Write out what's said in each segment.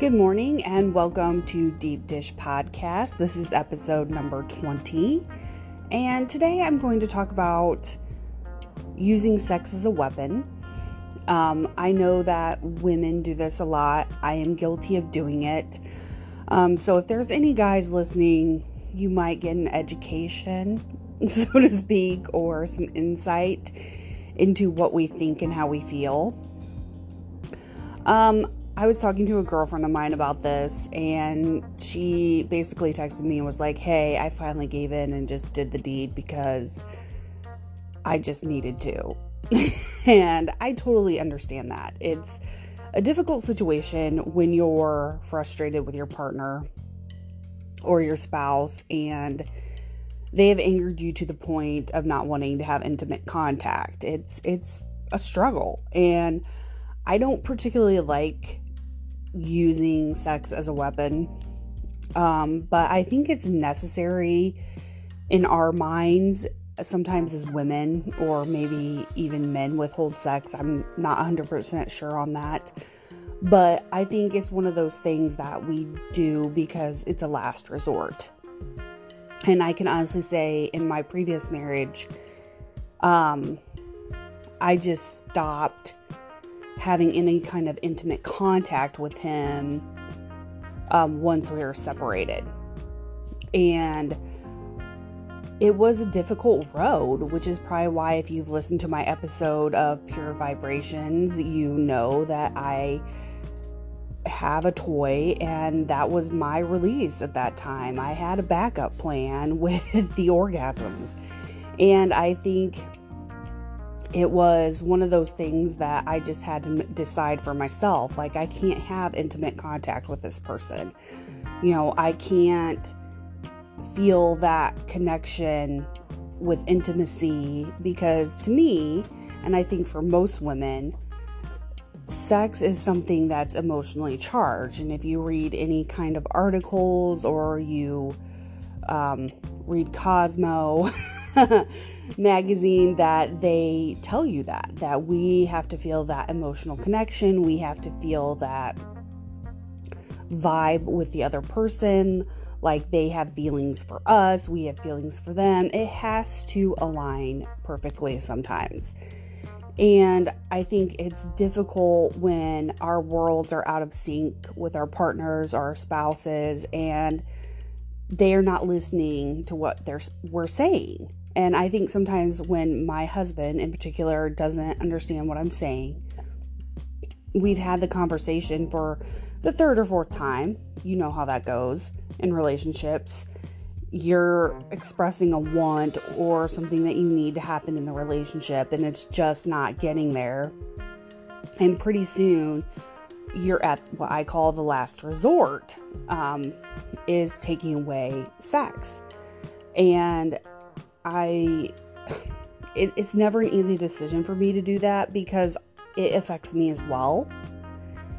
Good morning and welcome to Deep Dish Podcast. This is episode number 20. And today I'm going to talk about using sex as a weapon. Um, I know that women do this a lot, I am guilty of doing it. Um, so if there's any guys listening, you might get an education, so to speak, or some insight into what we think and how we feel. Um, I was talking to a girlfriend of mine about this, and she basically texted me and was like, Hey, I finally gave in and just did the deed because I just needed to. and I totally understand that. It's a difficult situation when you're frustrated with your partner or your spouse and they have angered you to the point of not wanting to have intimate contact. It's it's a struggle and I don't particularly like using sex as a weapon. Um, but I think it's necessary in our minds, sometimes as women, or maybe even men withhold sex. I'm not 100% sure on that. But I think it's one of those things that we do because it's a last resort. And I can honestly say, in my previous marriage, um, I just stopped having any kind of intimate contact with him um, once we were separated. And it was a difficult road, which is probably why, if you've listened to my episode of Pure Vibrations, you know that I have a toy, and that was my release at that time. I had a backup plan with the orgasms. And I think it was one of those things that I just had to decide for myself. Like, I can't have intimate contact with this person. You know, I can't feel that connection with intimacy because to me, and I think for most women, sex is something that's emotionally charged. And if you read any kind of articles or you um, read Cosmo, magazine that they tell you that that we have to feel that emotional connection we have to feel that vibe with the other person like they have feelings for us we have feelings for them it has to align perfectly sometimes and I think it's difficult when our worlds are out of sync with our partners, our spouses, and they are not listening to what they're we're saying. And I think sometimes when my husband in particular doesn't understand what I'm saying, we've had the conversation for the third or fourth time. You know how that goes in relationships. You're expressing a want or something that you need to happen in the relationship, and it's just not getting there. And pretty soon, you're at what I call the last resort, um, is taking away sex. And I it, it's never an easy decision for me to do that because it affects me as well.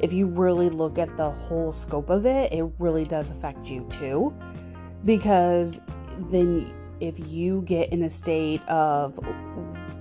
If you really look at the whole scope of it, it really does affect you too. Because then if you get in a state of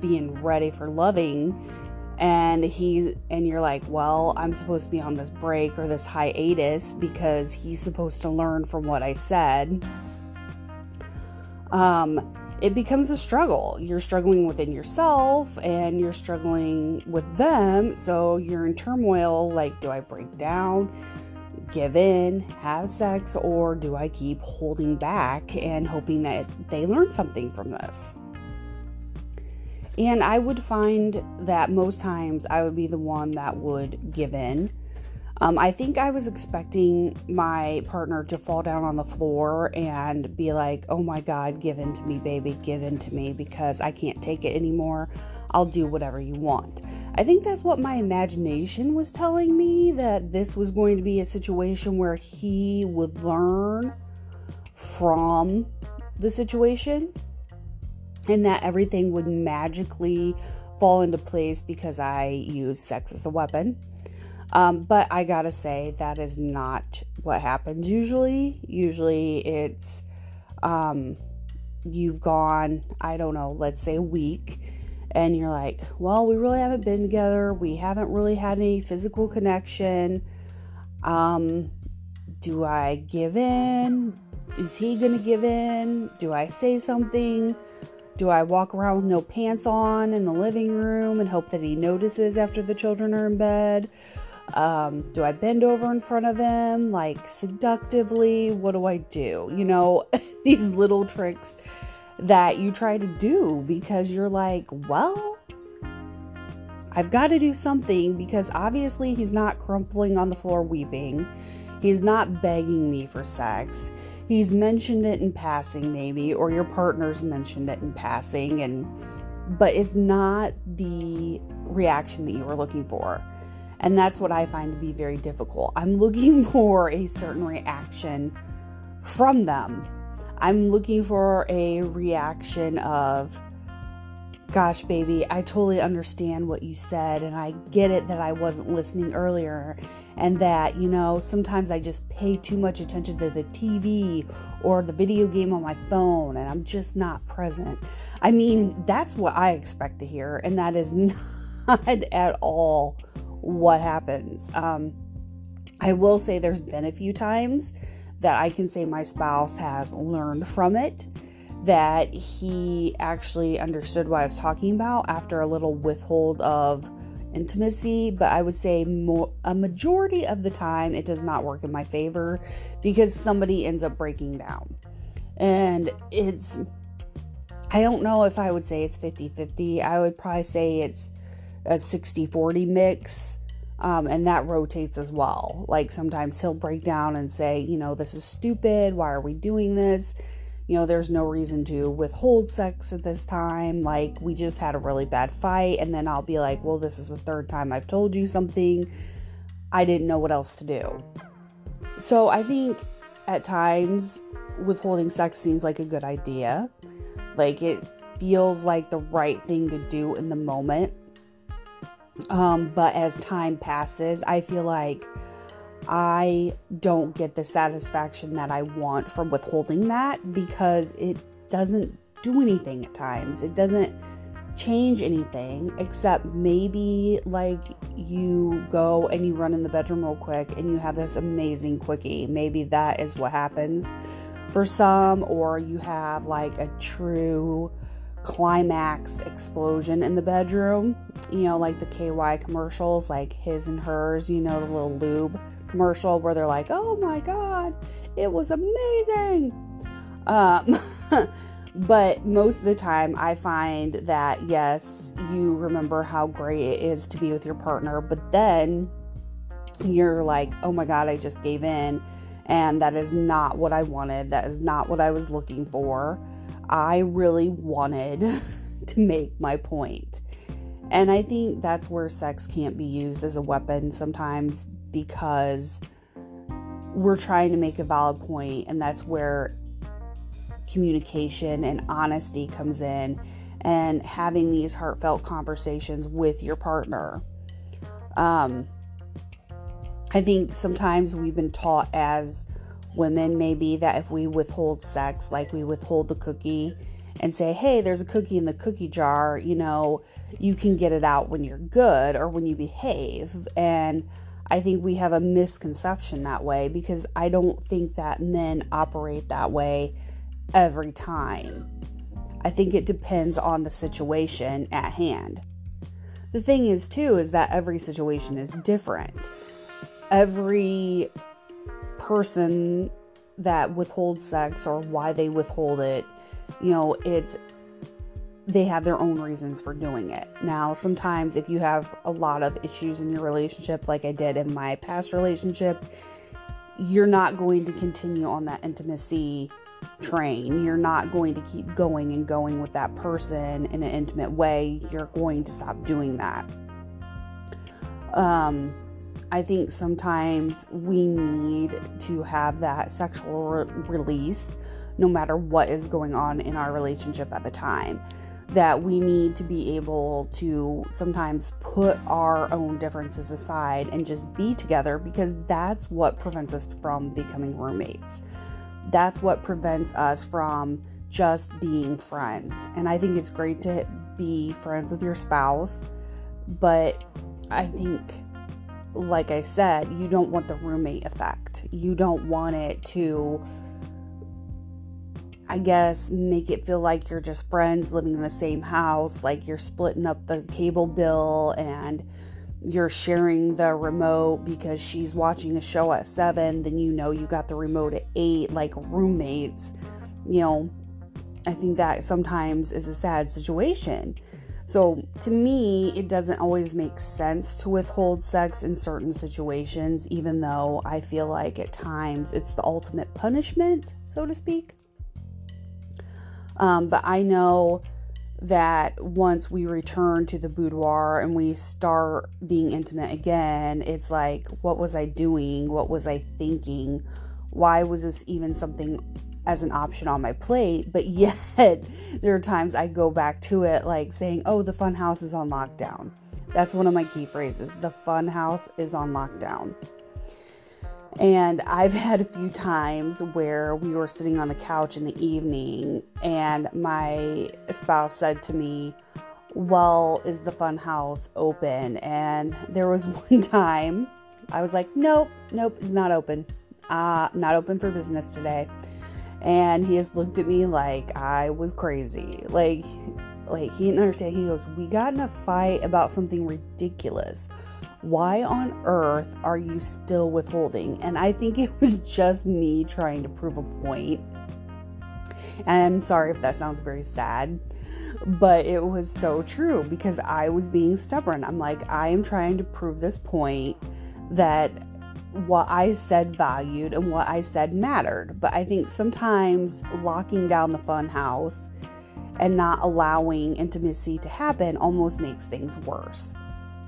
being ready for loving and he and you're like, "Well, I'm supposed to be on this break or this hiatus because he's supposed to learn from what I said." Um it becomes a struggle. You're struggling within yourself and you're struggling with them. So you're in turmoil like, do I break down, give in, have sex, or do I keep holding back and hoping that they learn something from this? And I would find that most times I would be the one that would give in um, I think I was expecting my partner to fall down on the floor and be like, oh my God, give in to me, baby, give in to me because I can't take it anymore. I'll do whatever you want. I think that's what my imagination was telling me that this was going to be a situation where he would learn from the situation and that everything would magically fall into place because I use sex as a weapon. Um, but I gotta say, that is not what happens usually. Usually it's um, you've gone, I don't know, let's say a week, and you're like, well, we really haven't been together. We haven't really had any physical connection. Um, do I give in? Is he gonna give in? Do I say something? Do I walk around with no pants on in the living room and hope that he notices after the children are in bed? Um, do I bend over in front of him like seductively? What do I do? You know, these little tricks that you try to do because you're like, well, I've got to do something because obviously he's not crumpling on the floor weeping. He's not begging me for sex. He's mentioned it in passing, maybe, or your partner's mentioned it in passing, and but it's not the reaction that you were looking for. And that's what I find to be very difficult. I'm looking for a certain reaction from them. I'm looking for a reaction of, gosh, baby, I totally understand what you said, and I get it that I wasn't listening earlier, and that, you know, sometimes I just pay too much attention to the TV or the video game on my phone, and I'm just not present. I mean, that's what I expect to hear, and that is not at all what happens. Um, I will say there's been a few times that I can say my spouse has learned from it, that he actually understood what I was talking about after a little withhold of intimacy, but I would say more, a majority of the time it does not work in my favor because somebody ends up breaking down. And it's, I don't know if I would say it's 50 50. I would probably say it's a 60 40 mix. Um, and that rotates as well. Like sometimes he'll break down and say, you know, this is stupid. Why are we doing this? You know, there's no reason to withhold sex at this time. Like, we just had a really bad fight. And then I'll be like, well, this is the third time I've told you something. I didn't know what else to do. So I think at times withholding sex seems like a good idea. Like, it feels like the right thing to do in the moment um, but as time passes, I feel like I don't get the satisfaction that I want from withholding that because it doesn't do anything at times. It doesn't change anything except maybe like you go and you run in the bedroom real quick and you have this amazing quickie. Maybe that is what happens for some, or you have like a true climax explosion in the bedroom. You know, like the KY commercials, like his and hers, you know, the little lube commercial where they're like, oh my God, it was amazing. Um, but most of the time, I find that yes, you remember how great it is to be with your partner, but then you're like, oh my God, I just gave in. And that is not what I wanted. That is not what I was looking for. I really wanted to make my point. And I think that's where sex can't be used as a weapon sometimes because we're trying to make a valid point, and that's where communication and honesty comes in and having these heartfelt conversations with your partner. Um, I think sometimes we've been taught as women maybe that if we withhold sex, like we withhold the cookie and say, hey, there's a cookie in the cookie jar, you know, you can get it out when you're good or when you behave. And I think we have a misconception that way because I don't think that men operate that way every time. I think it depends on the situation at hand. The thing is, too, is that every situation is different. Every person that withholds sex or why they withhold it, you know, it's they have their own reasons for doing it. Now, sometimes if you have a lot of issues in your relationship, like I did in my past relationship, you're not going to continue on that intimacy train. You're not going to keep going and going with that person in an intimate way. You're going to stop doing that. Um, I think sometimes we need to have that sexual re- release no matter what is going on in our relationship at the time. That we need to be able to sometimes put our own differences aside and just be together because that's what prevents us from becoming roommates. That's what prevents us from just being friends. And I think it's great to be friends with your spouse, but I think like I said, you don't want the roommate effect. You don't want it to, I guess, make it feel like you're just friends living in the same house, like you're splitting up the cable bill and you're sharing the remote because she's watching a show at seven, then you know you got the remote at eight, like roommates. You know, I think that sometimes is a sad situation. So, to me, it doesn't always make sense to withhold sex in certain situations, even though I feel like at times it's the ultimate punishment, so to speak. Um, but I know that once we return to the boudoir and we start being intimate again, it's like, what was I doing? What was I thinking? Why was this even something as an option on my plate, but yet there are times I go back to it like saying, "Oh, the fun house is on lockdown." That's one of my key phrases. The fun house is on lockdown. And I've had a few times where we were sitting on the couch in the evening and my spouse said to me, Well, is the fun house open? And there was one time I was like, Nope, nope, it's not open. Uh, not open for business today and he just looked at me like I was crazy. Like like he didn't understand. He goes, "We got in a fight about something ridiculous. Why on earth are you still withholding?" And I think it was just me trying to prove a point. And I'm sorry if that sounds very sad, but it was so true because I was being stubborn. I'm like, I am trying to prove this point that what I said valued and what I said mattered. But I think sometimes locking down the fun house and not allowing intimacy to happen almost makes things worse.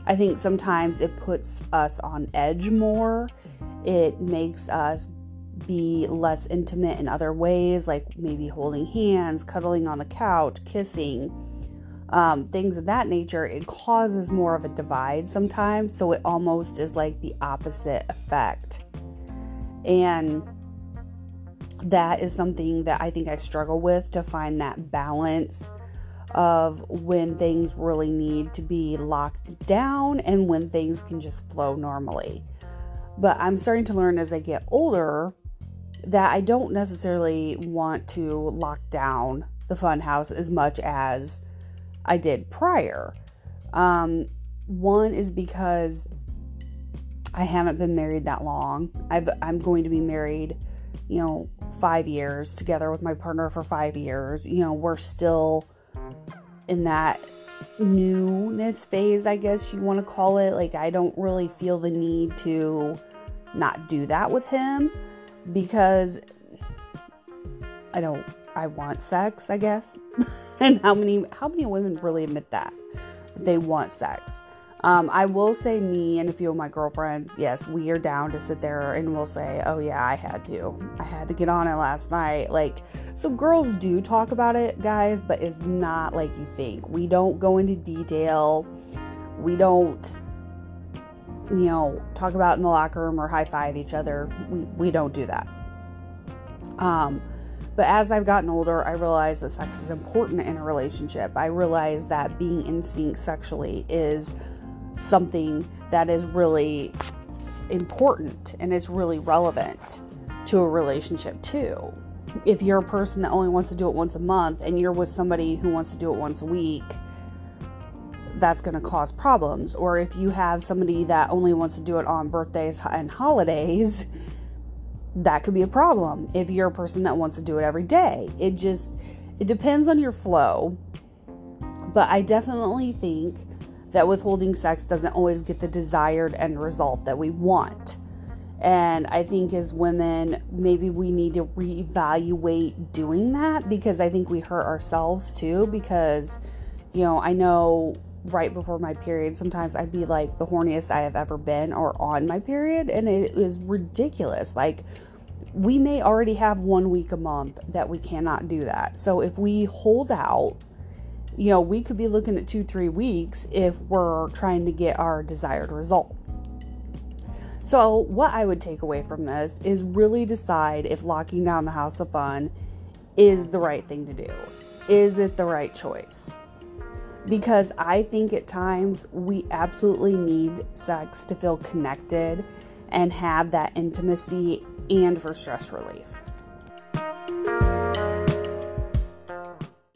I think sometimes it puts us on edge more. It makes us be less intimate in other ways, like maybe holding hands, cuddling on the couch, kissing um, things of that nature, it causes more of a divide sometimes. So it almost is like the opposite effect. And that is something that I think I struggle with to find that balance of when things really need to be locked down and when things can just flow normally. But I'm starting to learn as I get older that I don't necessarily want to lock down the fun house as much as I did prior. Um, one is because I haven't been married that long. I've, I'm going to be married, you know, five years together with my partner for five years. You know, we're still in that newness phase, I guess you want to call it. Like, I don't really feel the need to not do that with him because I don't I want sex, I guess. and how many how many women really admit that they want sex? Um, I will say, me and a few of my girlfriends, yes, we are down to sit there and we'll say, oh, yeah, I had to. I had to get on it last night. Like, so girls do talk about it, guys, but it's not like you think. We don't go into detail. We don't, you know, talk about in the locker room or high five each other. We, we don't do that. Um, but as I've gotten older, I realize that sex is important in a relationship. I realize that being in sync sexually is something that is really important and is really relevant to a relationship too. If you're a person that only wants to do it once a month and you're with somebody who wants to do it once a week, that's going to cause problems. Or if you have somebody that only wants to do it on birthdays and holidays, that could be a problem if you're a person that wants to do it every day. It just it depends on your flow. But I definitely think that withholding sex doesn't always get the desired end result that we want. And I think as women, maybe we need to reevaluate doing that because I think we hurt ourselves too. Because, you know, I know right before my period, sometimes I'd be like the horniest I have ever been or on my period, and it is ridiculous. Like, we may already have one week a month that we cannot do that. So, if we hold out, you know, we could be looking at two, three weeks if we're trying to get our desired result. So, what I would take away from this is really decide if locking down the house of fun is the right thing to do. Is it the right choice? Because I think at times we absolutely need sex to feel connected and have that intimacy and for stress relief.